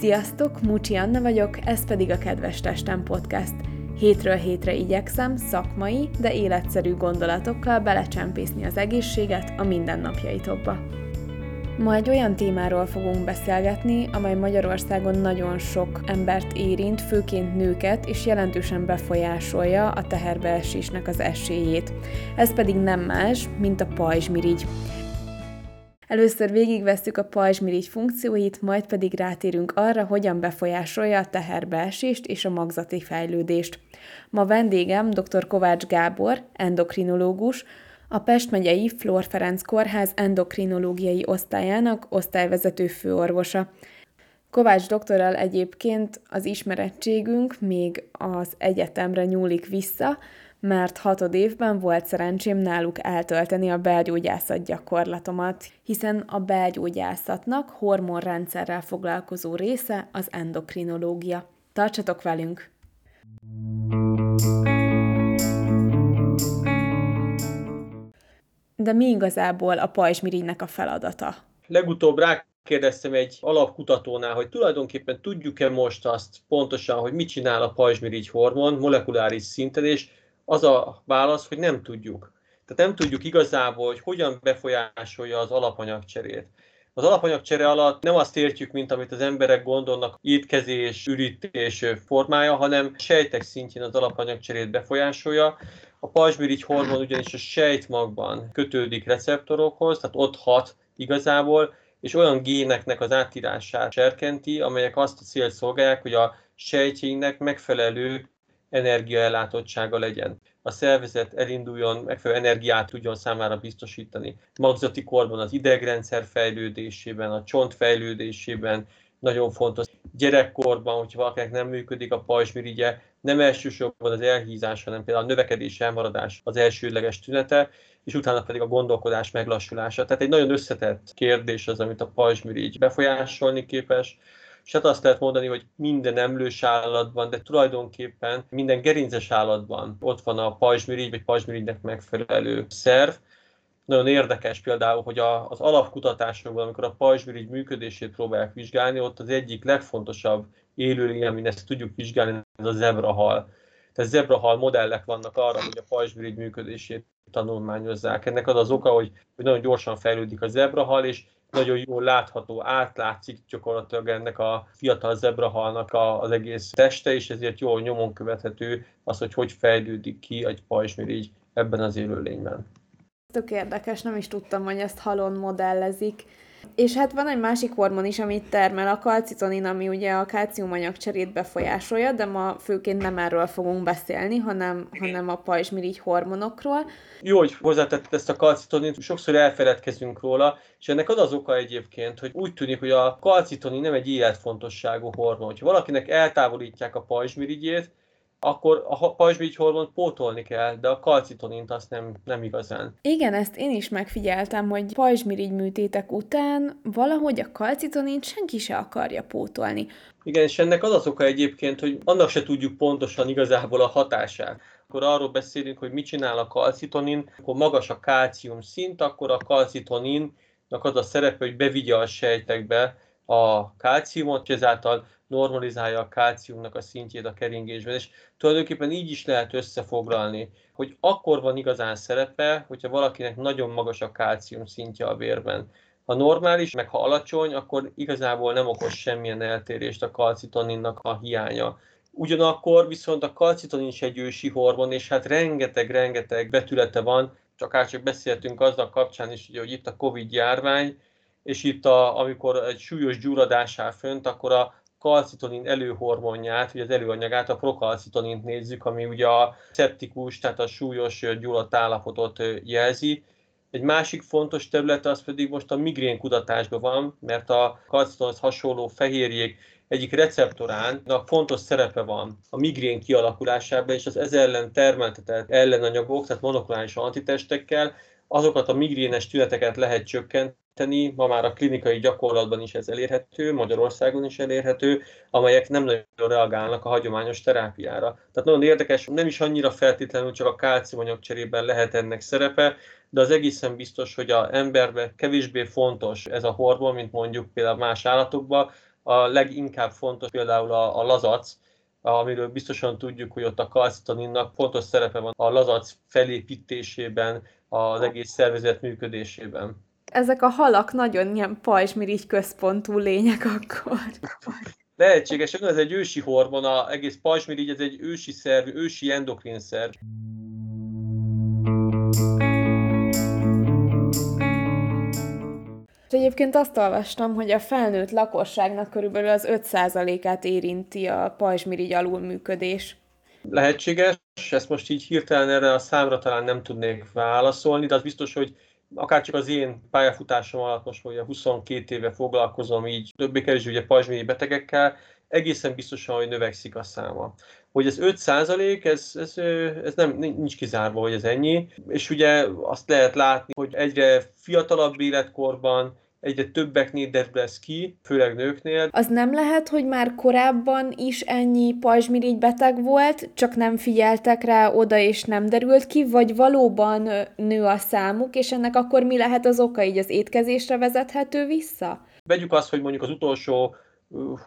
Sziasztok, Mucsi Anna vagyok, ez pedig a Kedves Testem Podcast. Hétről hétre igyekszem szakmai, de életszerű gondolatokkal belecsempészni az egészséget a mindennapjaitokba. Ma egy olyan témáról fogunk beszélgetni, amely Magyarországon nagyon sok embert érint, főként nőket, és jelentősen befolyásolja a teherbeesésnek az esélyét. Ez pedig nem más, mint a pajzsmirigy. Először végigvesszük a pajzsmirigy funkcióit, majd pedig rátérünk arra, hogyan befolyásolja a teherbeesést és a magzati fejlődést. Ma vendégem dr. Kovács Gábor, endokrinológus, a Pest megyei Flor Ferenc Kórház endokrinológiai osztályának osztályvezető főorvosa. Kovács doktorral egyébként az ismerettségünk még az egyetemre nyúlik vissza, mert hatod évben volt szerencsém náluk eltölteni a belgyógyászat gyakorlatomat, hiszen a belgyógyászatnak hormonrendszerrel foglalkozó része az endokrinológia. Tartsatok velünk! De mi igazából a pajzsmirigynek a feladata? Legutóbb rá kérdeztem egy alapkutatónál, hogy tulajdonképpen tudjuk-e most azt pontosan, hogy mit csinál a pajzsmirigy hormon molekuláris szinten, és az a válasz, hogy nem tudjuk. Tehát nem tudjuk igazából, hogy hogyan befolyásolja az alapanyagcserét. Az alapanyagcsere alatt nem azt értjük, mint amit az emberek gondolnak étkezés, ürítés formája, hanem sejtek szintjén az alapanyagcserét befolyásolja. A pajzsmirigy hormon ugyanis a sejtmagban kötődik receptorokhoz, tehát ott hat igazából, és olyan géneknek az átírását serkenti, amelyek azt a célt szolgálják, hogy a sejtjeinknek megfelelő energiaellátottsága legyen. A szervezet elinduljon, megfelelő energiát tudjon számára biztosítani. Magzati korban az idegrendszer fejlődésében, a csont fejlődésében, nagyon fontos. Gyerekkorban, hogyha valakinek nem működik a pajzsmirigye, nem elsősorban az elhízás, hanem például a növekedés elmaradás az elsődleges tünete, és utána pedig a gondolkodás meglassulása. Tehát egy nagyon összetett kérdés az, amit a pajzsmirigy befolyásolni képes és hát azt lehet mondani, hogy minden emlős állatban, de tulajdonképpen minden gerinces állatban ott van a pajzsmirigy, vagy pajzsmirigynek megfelelő szerv. Nagyon érdekes például, hogy a, az alapkutatásokban, amikor a pajzsmirigy működését próbálják vizsgálni, ott az egyik legfontosabb élőlény, amin ezt tudjuk vizsgálni, ez a zebrahal. Tehát zebrahal modellek vannak arra, hogy a pajzsmirigy működését tanulmányozzák. Ennek az az oka, hogy, nagyon gyorsan fejlődik a zebrahal, és nagyon jól látható, átlátszik gyakorlatilag ennek a fiatal zebrahalnak a, az egész teste, és ezért jól nyomon követhető az, hogy hogy fejlődik ki egy pajzsmirigy ebben az élőlényben. Tök érdekes, nem is tudtam, hogy ezt halon modellezik. És hát van egy másik hormon is, amit termel, a kalcitonin, ami ugye a kálciumanyag cserét befolyásolja, de ma főként nem erről fogunk beszélni, hanem, hanem a pajzsmirigy hormonokról. Jó, hogy hozzátetted ezt a kalcitonint, sokszor elfeledkezünk róla, és ennek az az oka egyébként, hogy úgy tűnik, hogy a kalcitonin nem egy életfontosságú hormon. Ha valakinek eltávolítják a pajzsmirigyét, akkor a pajzsmirigy hormont pótolni kell, de a kalcitonint azt nem, nem igazán. Igen, ezt én is megfigyeltem, hogy pajzsmirigy műtétek után valahogy a kalcitonint senki se akarja pótolni. Igen, és ennek az az oka egyébként, hogy annak se tudjuk pontosan igazából a hatását. Akkor arról beszélünk, hogy mit csinál a kalcitonin, akkor magas a kálcium szint, akkor a kalcitoninnak az a szerepe, hogy bevigye a sejtekbe a kálciumot, és ezáltal normalizálja a kálciumnak a szintjét a keringésben, és tulajdonképpen így is lehet összefoglalni, hogy akkor van igazán szerepe, hogyha valakinek nagyon magas a kálcium szintje a vérben. Ha normális, meg ha alacsony, akkor igazából nem okoz semmilyen eltérést a kalcitoninnak a hiánya. Ugyanakkor viszont a kalcitonin is egy ősi hormon, és hát rengeteg-rengeteg betülete van, csak csak beszéltünk azzal kapcsán is, hogy itt a Covid járvány, és itt a, amikor egy súlyos gyulladás áll fönt, akkor a kalcitonin előhormonját, vagy az előanyagát, a prokalcitonint nézzük, ami ugye a szeptikus, tehát a súlyos gyulladt állapotot jelzi. Egy másik fontos terület az pedig most a migrén kutatásban van, mert a kalcitonhoz hasonló fehérjék egyik receptoránnak fontos szerepe van a migrén kialakulásában, és az ez ellen termeltetett ellenanyagok, tehát monoklonális antitestekkel azokat a migrénes tüneteket lehet csökkenteni, ma már a klinikai gyakorlatban is ez elérhető, Magyarországon is elérhető, amelyek nem nagyon reagálnak a hagyományos terápiára. Tehát nagyon érdekes, nem is annyira feltétlenül csak a kálciumanyag cserében lehet ennek szerepe, de az egészen biztos, hogy a emberben kevésbé fontos ez a hormon, mint mondjuk például más állatokban, a leginkább fontos például a, a lazac, amiről biztosan tudjuk, hogy ott a kalcitoninnak fontos szerepe van a lazac felépítésében, az egész szervezet működésében. Ezek a halak nagyon ilyen pajzsmirigy központú lények akkor. Lehetséges, ez egy ősi hormon, a egész pajzsmirigy, ez egy ősi szerv, ősi endokrin szerv. És egyébként azt olvastam, hogy a felnőtt lakosságnak körülbelül az 5%-át érinti a pajzsmirigy alulműködés. Lehetséges, ezt most így hirtelen erre a számra talán nem tudnék válaszolni, de az biztos, hogy akár csak az én pályafutásom alatt most ugye 22 éve foglalkozom így többé kevésbé ugye pajzsmirigy betegekkel, egészen biztosan, hogy növekszik a száma. Hogy ez 5 százalék, ez, ez, ez nem, nincs kizárva, hogy ez ennyi, és ugye azt lehet látni, hogy egyre fiatalabb életkorban egyre többeknél derül ez ki, főleg nőknél. Az nem lehet, hogy már korábban is ennyi pajzsmirigy beteg volt, csak nem figyeltek rá oda, és nem derült ki, vagy valóban nő a számuk, és ennek akkor mi lehet az oka, így az étkezésre vezethető vissza? Vegyük azt, hogy mondjuk az utolsó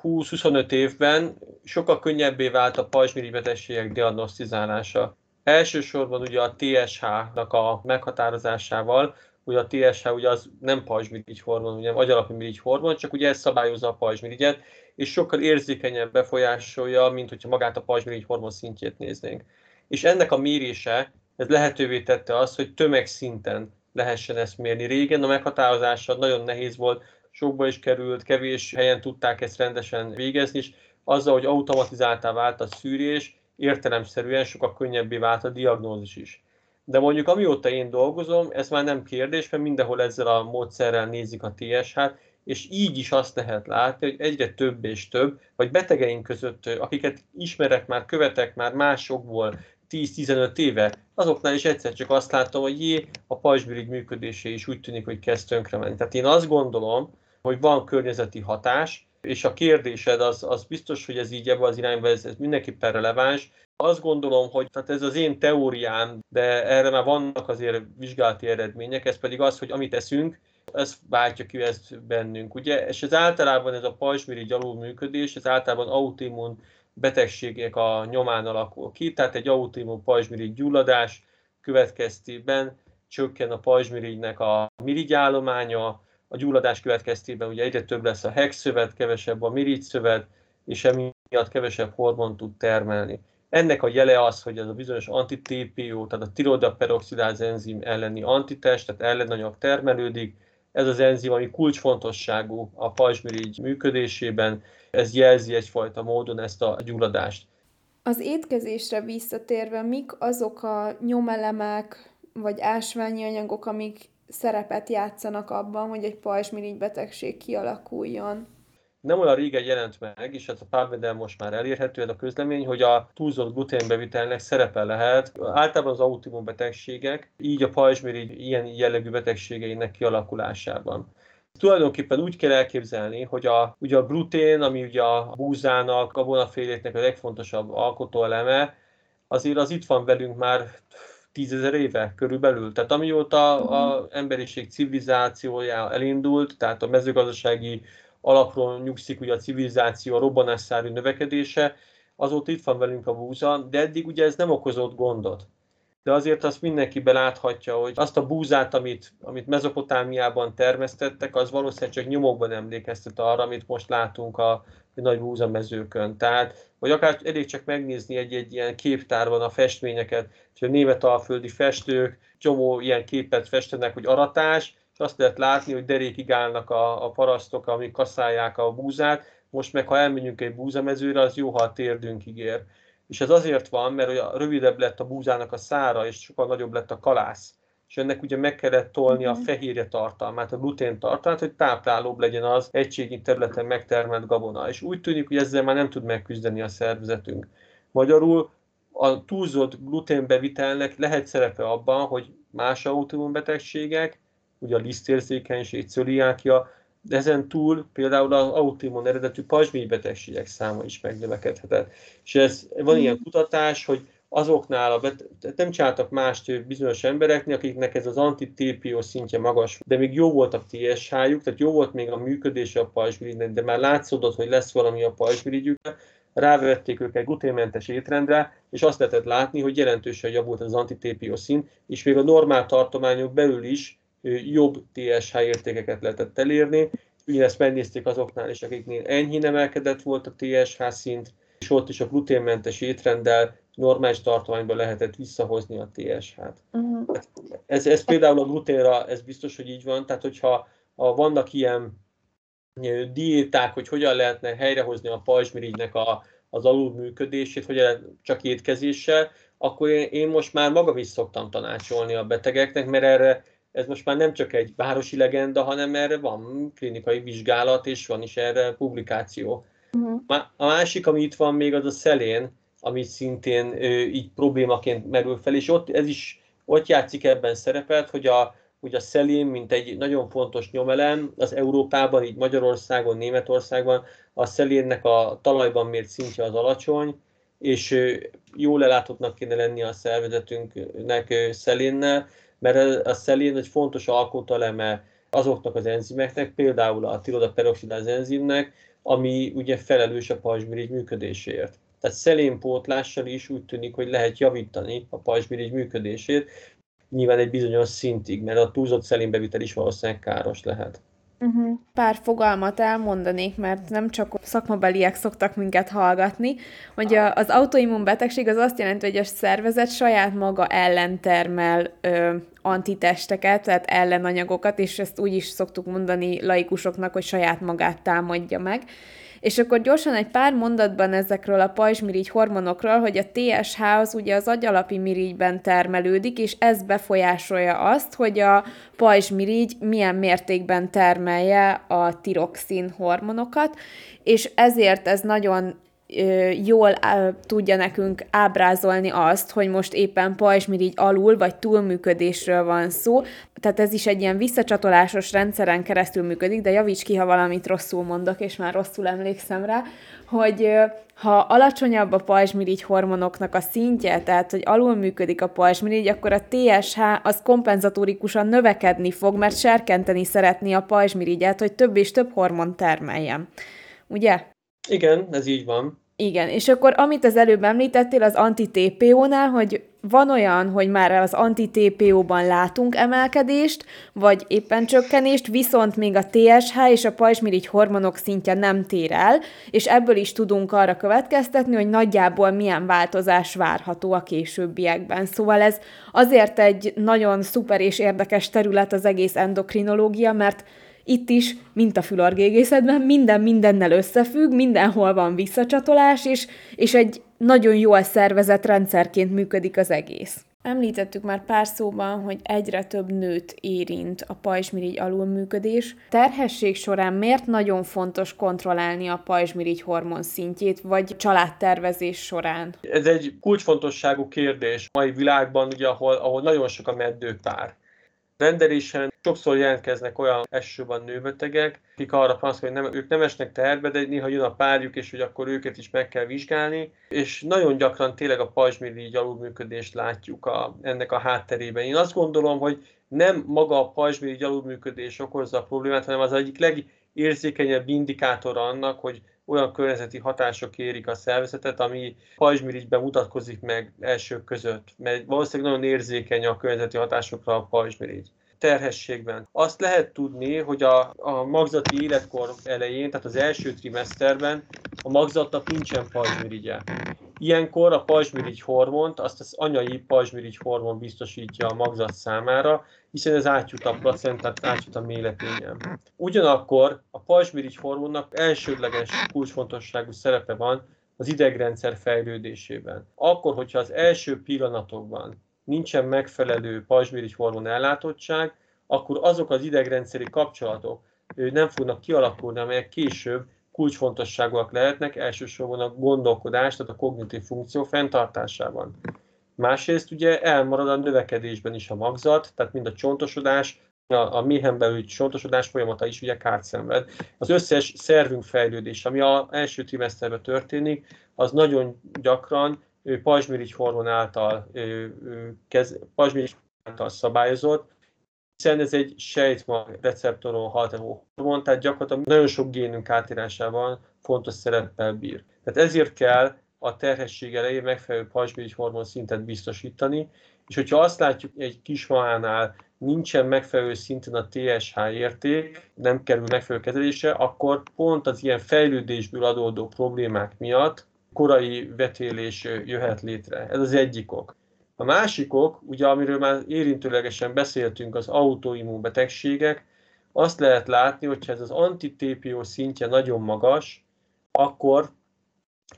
20-25 évben sokkal könnyebbé vált a pajzsmirigy betegségek diagnosztizálása. Elsősorban ugye a TSH-nak a meghatározásával, ugye a TSH ugye az nem pajzsmirigy hormon, ugye agyalapú mirigy hormon, csak ugye ez szabályozza a pajzsmirigyet, és sokkal érzékenyebb befolyásolja, mint hogyha magát a pajzsmirigy hormon szintjét néznénk. És ennek a mérése, ez lehetővé tette azt, hogy tömegszinten lehessen ezt mérni. Régen a meghatározása nagyon nehéz volt, sokba is került, kevés helyen tudták ezt rendesen végezni, és azzal, hogy automatizáltá vált a szűrés, értelemszerűen sokkal könnyebbé vált a diagnózis is. De mondjuk amióta én dolgozom, ez már nem kérdés, mert mindenhol ezzel a módszerrel nézik a TSH-t, és így is azt lehet látni, hogy egyre több és több, vagy betegeink között, akiket ismerek már, követek már másokból 10-15 éve, azoknál is egyszer csak azt látom, hogy jé, a pajzsmirigy működése is úgy tűnik, hogy kezd tönkre menni. Tehát én azt gondolom, hogy van környezeti hatás, és a kérdésed az, az biztos, hogy ez így ebben az irányba, ez, ez mindenképpen releváns. Azt gondolom, hogy tehát ez az én teóriám, de erre már vannak azért vizsgálati eredmények, ez pedig az, hogy amit eszünk, ez váltja ki ezt bennünk. Ugye? És ez általában ez a pajzsmirigy működés, ez általában autoimmun betegségek a nyomán alakul ki, tehát egy autoimmun pajzsmirigy gyulladás következtében csökken a pajzsmirigynek a mirigyállománya, a gyulladás következtében ugye egyre több lesz a hexszövet, kevesebb a mirigyszövet, és emiatt kevesebb hormon tud termelni. Ennek a jele az, hogy ez a bizonyos anti-TPO, tehát a tiroidaperoxidáz enzim elleni antitest, tehát ellenanyag termelődik. Ez az enzim, ami kulcsfontosságú a pajzsmirigy működésében, ez jelzi egyfajta módon ezt a gyulladást. Az étkezésre visszatérve, mik azok a nyomelemek vagy ásványi anyagok, amik szerepet játszanak abban, hogy egy pajzsmirigy betegség kialakuljon. Nem olyan régen jelent meg, és ez a PubMed most már elérhető, ez a közlemény, hogy a túlzott gluténbevitelnek szerepe lehet általában az autoimmun betegségek, így a pajzsmirigy ilyen jellegű betegségeinek kialakulásában. Tulajdonképpen úgy kell elképzelni, hogy a, ugye a glutén, ami ugye a búzának, a vonafélétnek a legfontosabb alkotóeleme, azért az itt van velünk már tízezer éve körülbelül. Tehát amióta az emberiség civilizációja elindult, tehát a mezőgazdasági alapról nyugszik ugye a civilizáció a robbanásszerű növekedése, azóta itt van velünk a búza, de eddig ugye ez nem okozott gondot. De azért azt mindenki beláthatja, hogy azt a búzát, amit, amit Mezopotámiában termesztettek, az valószínűleg csak nyomokban emlékeztet arra, amit most látunk a, nagy búzamezőkön. Tehát, vagy akár elég csak megnézni egy-egy ilyen képtárban a festményeket, és a németalföldi festők csomó ilyen képet festenek, hogy aratás, és azt lehet látni, hogy derékig állnak a, a parasztok, amik kaszálják a búzát, most meg ha elmegyünk egy búzamezőre, az jó, ha a térdünkig ér. És ez azért van, mert a rövidebb lett a búzának a szára, és sokkal nagyobb lett a kalász és ennek ugye meg kellett tolni a mhm. fehérje tartalmát, a glutén tartalmát, hogy táplálóbb legyen az egységnyi területen megtermelt gabona. És úgy tűnik, hogy ezzel már nem tud megküzdeni a szervezetünk. Magyarul a túlzott gluténbevitelnek lehet szerepe abban, hogy más autoimmunbetegségek, ugye a lisztérzékenység, cöliákia, de ezen túl például az autoimmun eredetű pajzsmirigy betegségek száma is megnövekedhetett. És ez, van ilyen mhm. kutatás, hogy azoknál, a bet- nem csináltak mást bizonyos embereknél, akiknek ez az anti-TPO szintje magas, de még jó volt a TSH-juk, tehát jó volt még a működése a pajzsmirigynek, de már látszódott, hogy lesz valami a pajzsmirigyükre, rávették őket gluténmentes étrendre, és azt lehetett látni, hogy jelentősen javult az anti-TPO szint, és még a normál tartományok belül is jobb TSH értékeket lehetett elérni. Ugyanezt megnézték azoknál is, akiknél enyhén emelkedett volt a TSH szint, és ott is a gluténmentes étrenddel normális tartományban lehetett visszahozni a TSH-t. Uh-huh. Ez, ez például a gluténra, ez biztos, hogy így van, tehát hogyha ha vannak ilyen diéták, hogy hogyan lehetne helyrehozni a pajzsmirigynek a, az alulműködését, hogy csak étkezéssel, akkor én, én most már magam is szoktam tanácsolni a betegeknek, mert erre ez most már nem csak egy városi legenda, hanem erre van klinikai vizsgálat, és van is erre publikáció. Uh-huh. A másik, ami itt van még, az a szelén, ami szintén ö, így problémaként merül fel, és ott ez is ott játszik ebben szerepet, hogy a, hogy a szelén, mint egy nagyon fontos nyomelem, az Európában, így Magyarországon, Németországban a szelénnek a talajban mért szintje az alacsony, és jól elátottnak kéne lenni a szervezetünknek szelénnel, mert a szelén egy fontos alkotóeleme azoknak az enzimeknek, például a tirodaperoxidáz enzimnek, ami ugye felelős a pajzsmirigy működéséért. Tehát szelénpótlással is úgy tűnik, hogy lehet javítani a pajzsmirigy működését, nyilván egy bizonyos szintig, mert a túlzott szelénbevitel is valószínűleg káros lehet. Uh-huh. Pár fogalmat elmondanék, mert nem csak szakmabeliek szoktak minket hallgatni, hogy a, az autoimmun betegség az azt jelenti, hogy a szervezet saját maga ellen termel ö, antitesteket, tehát ellenanyagokat, és ezt úgy is szoktuk mondani laikusoknak, hogy saját magát támadja meg. És akkor gyorsan egy pár mondatban ezekről a pajzsmirigy hormonokról, hogy a TSH az ugye az agyalapi mirigyben termelődik, és ez befolyásolja azt, hogy a pajzsmirigy milyen mértékben termelje a tiroxin hormonokat, és ezért ez nagyon jól tudja nekünk ábrázolni azt, hogy most éppen pajzsmirigy alul vagy túlműködésről van szó. Tehát ez is egy ilyen visszacsatolásos rendszeren keresztül működik, de javíts ki, ha valamit rosszul mondok, és már rosszul emlékszem rá, hogy ha alacsonyabb a pajzsmirigy hormonoknak a szintje, tehát hogy alul működik a pajzsmirigy, akkor a TSH az kompenzatórikusan növekedni fog, mert serkenteni szeretné a pajzsmirigyet, hogy több és több hormon termeljen. Ugye? Igen, ez így van. Igen, és akkor amit az előbb említettél az anti-TPO-nál, hogy van olyan, hogy már az anti-TPO-ban látunk emelkedést, vagy éppen csökkenést, viszont még a TSH és a pajzsmirigy hormonok szintje nem tér el, és ebből is tudunk arra következtetni, hogy nagyjából milyen változás várható a későbbiekben. Szóval ez azért egy nagyon szuper és érdekes terület az egész endokrinológia, mert itt is, mint a fülargégészetben, minden mindennel összefügg, mindenhol van visszacsatolás, és, és egy nagyon jól szervezett rendszerként működik az egész. Említettük már pár szóban, hogy egyre több nőt érint a pajzsmirigy alulműködés. Terhesség során miért nagyon fontos kontrollálni a pajzsmirigy hormon szintjét, vagy családtervezés során? Ez egy kulcsfontosságú kérdés mai világban, ugye, ahol, ahol nagyon sok a meddőpár rendelésen sokszor jelentkeznek olyan elsősorban nőbetegek, akik arra panaszolnak, hogy nem, ők nem esnek terbe, de néha jön a párjuk, és hogy akkor őket is meg kell vizsgálni, és nagyon gyakran tényleg a pajzsmirigy alulműködést látjuk a, ennek a hátterében. Én azt gondolom, hogy nem maga a pajzsmirigy alulműködés okozza a problémát, hanem az egyik legérzékenyebb indikátor annak, hogy olyan környezeti hatások érik a szervezetet, ami pajzsmirigyben mutatkozik meg elsők között, mert valószínűleg nagyon érzékeny a környezeti hatásokra a pajzsmirigy terhességben. Azt lehet tudni, hogy a, a magzati életkor elején, tehát az első trimeszterben a magzatnak nincsen pajzsmirigye. Ilyenkor a pajzsmirigy hormont, azt az anyai pajzsmirigy hormon biztosítja a magzat számára, hiszen ez átjut a placentát, átjut a méletényen. Ugyanakkor a pajzsmirigy hormonnak elsődleges kulcsfontosságú szerepe van az idegrendszer fejlődésében. Akkor, hogyha az első pillanatokban nincsen megfelelő pajzsmirigy hormon ellátottság, akkor azok az idegrendszeri kapcsolatok nem fognak kialakulni, amelyek később kulcsfontosságúak lehetnek, elsősorban a gondolkodás, tehát a kognitív funkció fenntartásában. Másrészt ugye elmarad a növekedésben is a magzat, tehát mind a csontosodás, a, a méhen belül csontosodás folyamata is ugye kárt szenved. Az összes szervünk fejlődés, ami az első trimeszterben történik, az nagyon gyakran pajzsmirigy hormon által, pajzsmirigy által szabályozott, hiszen ez egy sejtmag receptoron ható hormon, tehát gyakorlatilag nagyon sok génünk átírásában fontos szereppel bír. Tehát ezért kell a terhesség elején megfelelő pajzsmirigy hormon szintet biztosítani, és hogyha azt látjuk egy kismahánál nincsen megfelelő szinten a TSH érték, nem kerül megfelelő kezelésre, akkor pont az ilyen fejlődésből adódó problémák miatt korai vetélés jöhet létre. Ez az egyik ok. A másik ok, ugye amiről már érintőlegesen beszéltünk, az autoimmun betegségek, azt lehet látni, hogyha ez az anti-TPO szintje nagyon magas, akkor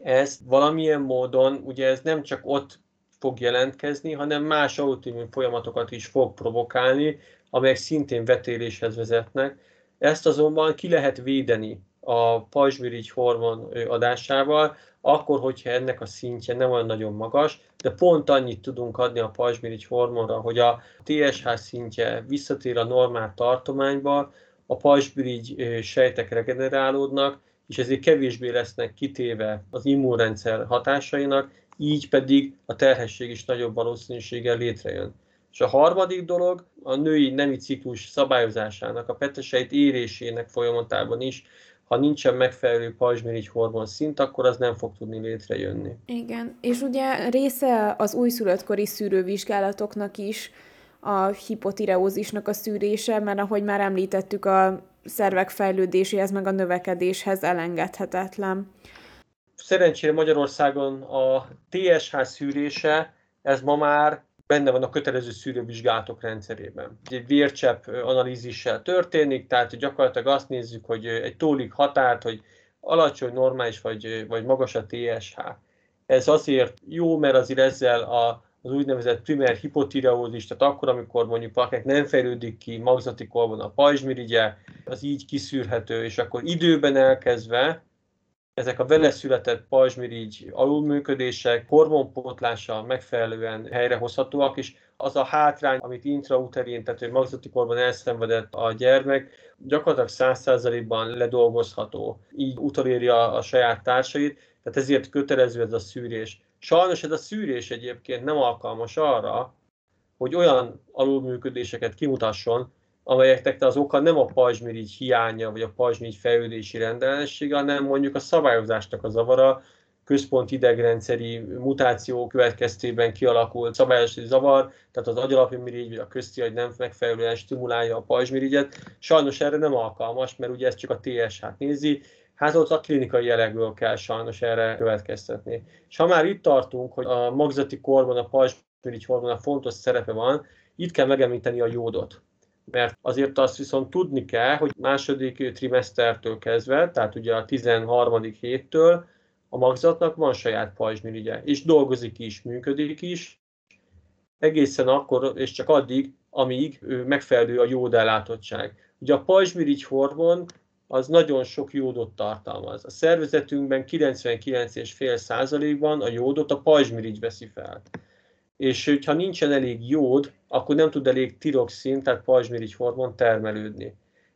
ez valamilyen módon, ugye ez nem csak ott fog jelentkezni, hanem más autoimmun folyamatokat is fog provokálni, amelyek szintén vetéléshez vezetnek. Ezt azonban ki lehet védeni a pajzsmirigy hormon adásával, akkor, hogyha ennek a szintje nem olyan nagyon magas, de pont annyit tudunk adni a pajzsmirigy hormonra, hogy a TSH szintje visszatér a normál tartományba, a pajzsmirigy sejtek regenerálódnak, és ezért kevésbé lesznek kitéve az immunrendszer hatásainak, így pedig a terhesség is nagyobb valószínűséggel létrejön. És a harmadik dolog a női nemi ciklus szabályozásának, a petesejt érésének folyamatában is, ha nincsen megfelelő pajzsmirigy hormon szint, akkor az nem fog tudni létrejönni. Igen, és ugye része az újszülöttkori szűrővizsgálatoknak is a hipotireózisnak a szűrése, mert ahogy már említettük, a szervek fejlődéséhez, meg a növekedéshez elengedhetetlen. Szerencsére Magyarországon a TSH szűrése, ez ma már benne van a kötelező szűrővizsgálatok rendszerében. Egy vércsepp analízissel történik, tehát gyakorlatilag azt nézzük, hogy egy tólik határt, hogy alacsony, normális vagy, vagy magas a TSH. Ez azért jó, mert azért ezzel a, az úgynevezett primer hipotireózis, tehát akkor, amikor mondjuk valakinek nem fejlődik ki magzati korban a pajzsmirigye, az így kiszűrhető, és akkor időben elkezdve ezek a vele született pajzsmirigy alulműködések hormonpótlása megfelelően helyrehozhatóak, és az a hátrány, amit intrauterén, tehát hogy magzati korban elszenvedett a gyermek, gyakorlatilag 100%-ban ledolgozható. Így utoléri a, a saját társait, tehát ezért kötelező ez a szűrés. Sajnos ez a szűrés egyébként nem alkalmas arra, hogy olyan alulműködéseket kimutasson, amelyeknek az oka nem a pajzsmirigy hiánya, vagy a pajzsmirigy fejlődési rendellenessége, hanem mondjuk a szabályozásnak a zavara, központi idegrendszeri mutáció következtében kialakult szabályozási zavar, tehát az agyalapimirigy vagy a közti agy nem megfelelően stimulálja a pajzsmirigyet. Sajnos erre nem alkalmas, mert ugye ez csak a TSH-t nézi, hát ott a klinikai jelekből kell sajnos erre következtetni. És ha már itt tartunk, hogy a magzati korban a pajzsmirigy hormonnak fontos szerepe van, itt kell megemlíteni a jódot mert azért azt viszont tudni kell, hogy második trimesztertől kezdve, tehát ugye a 13. héttől a magzatnak van saját pajzsmirigye, és dolgozik is, működik is, egészen akkor, és csak addig, amíg megfelelő a jódellátottság. Ugye a pajzsmirigy hormon az nagyon sok jódot tartalmaz. A szervezetünkben 99,5%-ban a jódot a pajzsmirigy veszi fel és hogyha nincsen elég jód, akkor nem tud elég tiroxin, tehát pajzsmirigy hormon termelődni.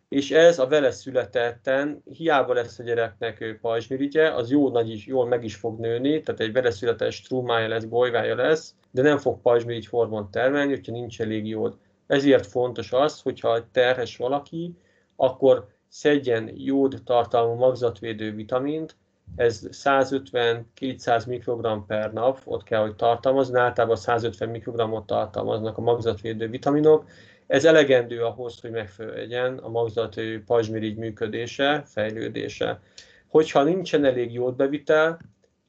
És ez a vele születetten, hiába lesz a gyereknek pajzsmirigye, az jó nagy is, jól meg is fog nőni, tehát egy vele született strúmája lesz, bolyvája lesz, de nem fog pajzsmirigy hormon termelni, hogyha nincs elég jód. Ezért fontos az, hogyha terhes valaki, akkor szedjen jód tartalmú magzatvédő vitamint, ez 150-200 mikrogram per nap, ott kell, hogy tartalmazni, általában 150 mikrogramot tartalmaznak a magzatvédő vitaminok. Ez elegendő ahhoz, hogy megfeleljen a magzat pajzsmirigy működése, fejlődése. Hogyha nincsen elég jódbevitel,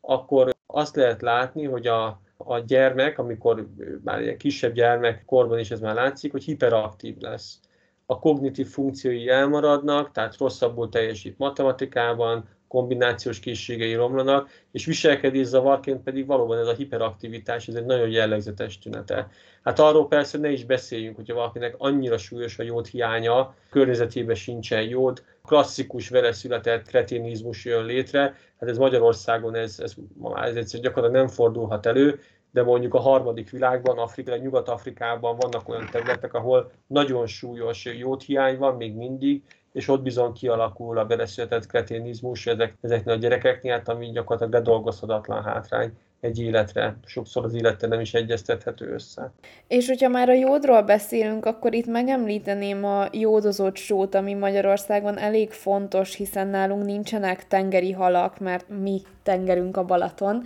akkor azt lehet látni, hogy a, a gyermek, amikor már egy kisebb gyermek korban is ez már látszik, hogy hiperaktív lesz. A kognitív funkciói elmaradnak, tehát rosszabbul teljesít matematikában, kombinációs készségei romlanak, és viselkedés zavarként pedig valóban ez a hiperaktivitás, ez egy nagyon jellegzetes tünete. Hát arról persze ne is beszéljünk, hogyha valakinek annyira súlyos a jód hiánya, környezetében sincsen jód, klasszikus vele született kretinizmus jön létre, hát ez Magyarországon ez, ez, ez egyszer gyakorlatilag nem fordulhat elő, de mondjuk a harmadik világban, Afrika, Nyugat-Afrikában vannak olyan területek, ahol nagyon súlyos jódhiány van még mindig, és ott bizony kialakul a beleszületett kreténizmus ezek, ezeknél a gyerekeknél, hát ami gyakorlatilag bedolgozhatatlan hátrány. egy életre. Sokszor az élete nem is egyeztethető össze. És hogyha már a jódról beszélünk, akkor itt megemlíteném a jódozott sót, ami Magyarországon elég fontos, hiszen nálunk nincsenek tengeri halak, mert mi tengerünk a Balaton.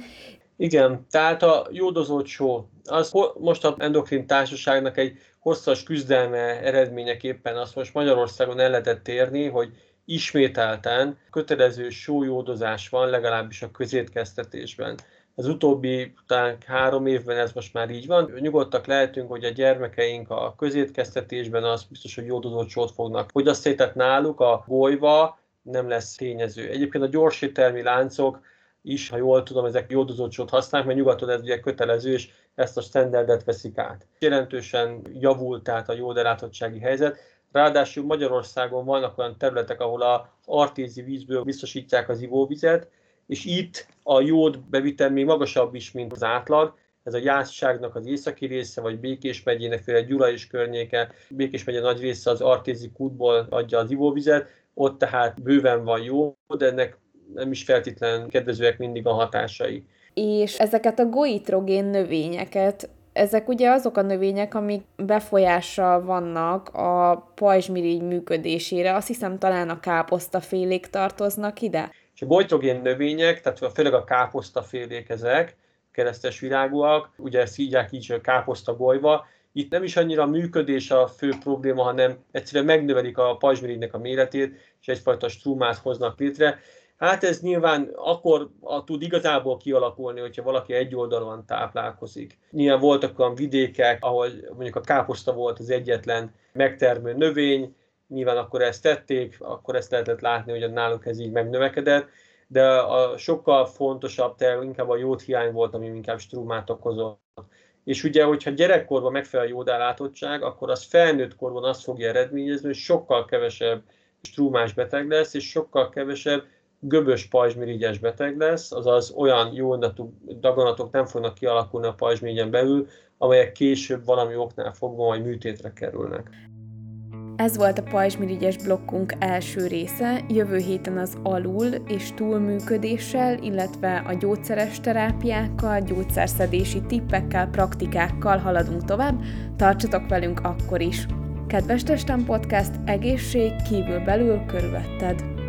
Igen, tehát a jódozott só, az most a endokrin társaságnak egy hosszas küzdelme eredményeképpen azt most Magyarországon el lehetett érni, hogy ismételten kötelező sójódozás van, legalábbis a közétkeztetésben. Az utóbbi talán három évben ez most már így van. Nyugodtak lehetünk, hogy a gyermekeink a közétkeztetésben az biztos, hogy jódozott sót fognak fogyasztani, tehát náluk a golyva nem lesz tényező. Egyébként a gyorsételmi láncok is, ha jól tudom, ezek jódozott sót használnak, mert nyugaton ez ugye kötelező, és ezt a standardet veszik át. Jelentősen javult tehát a jódelátottsági helyzet, Ráadásul Magyarországon vannak olyan területek, ahol a artézi vízből biztosítják az ivóvizet, és itt a jód bevitel még magasabb is, mint az átlag. Ez a jászságnak az északi része, vagy Békés megyének, főleg Gyula és környéke, Békés megye nagy része az artézi kútból adja az ivóvizet, ott tehát bőven van jó, de ennek nem is feltétlen kedvezőek mindig a hatásai. És ezeket a goitrogén növényeket ezek ugye azok a növények, amik befolyással vannak a pajzsmirigy működésére. Azt hiszem talán a káposztafélék tartoznak ide. És a golytrogén növények, tehát főleg a káposztafélék ezek, keresztes virágúak, ugye ezt hívják így, káposzta golyva, itt nem is annyira a működés a fő probléma, hanem egyszerűen megnövelik a pajzsmirigynek a méretét, és egyfajta strúmát hoznak létre. Hát ez nyilván akkor a, tud igazából kialakulni, hogyha valaki egy oldalon táplálkozik. Nyilván voltak olyan vidékek, ahol mondjuk a káposzta volt az egyetlen megtermő növény, nyilván akkor ezt tették, akkor ezt lehetett látni, hogy náluk ez így megnövekedett, de a sokkal fontosabb, te inkább a jódhiány volt, ami inkább strúmát okozott. És ugye, hogyha gyerekkorban megfelel a jódállátottság, akkor az felnőtt korban azt fogja eredményezni, hogy sokkal kevesebb strúmás beteg lesz, és sokkal kevesebb göbös pajzsmirigyes beteg lesz, azaz olyan jó daganatok nem fognak kialakulni a pajzsmirigyen belül, amelyek később valami oknál fogva majd műtétre kerülnek. Ez volt a pajzsmirigyes blokkunk első része, jövő héten az alul és túlműködéssel, illetve a gyógyszeres terápiákkal, gyógyszerszedési tippekkel, praktikákkal haladunk tovább, tartsatok velünk akkor is! Kedves Testem Podcast, egészség kívül belül körülötted!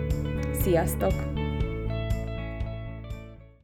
Sziasztok!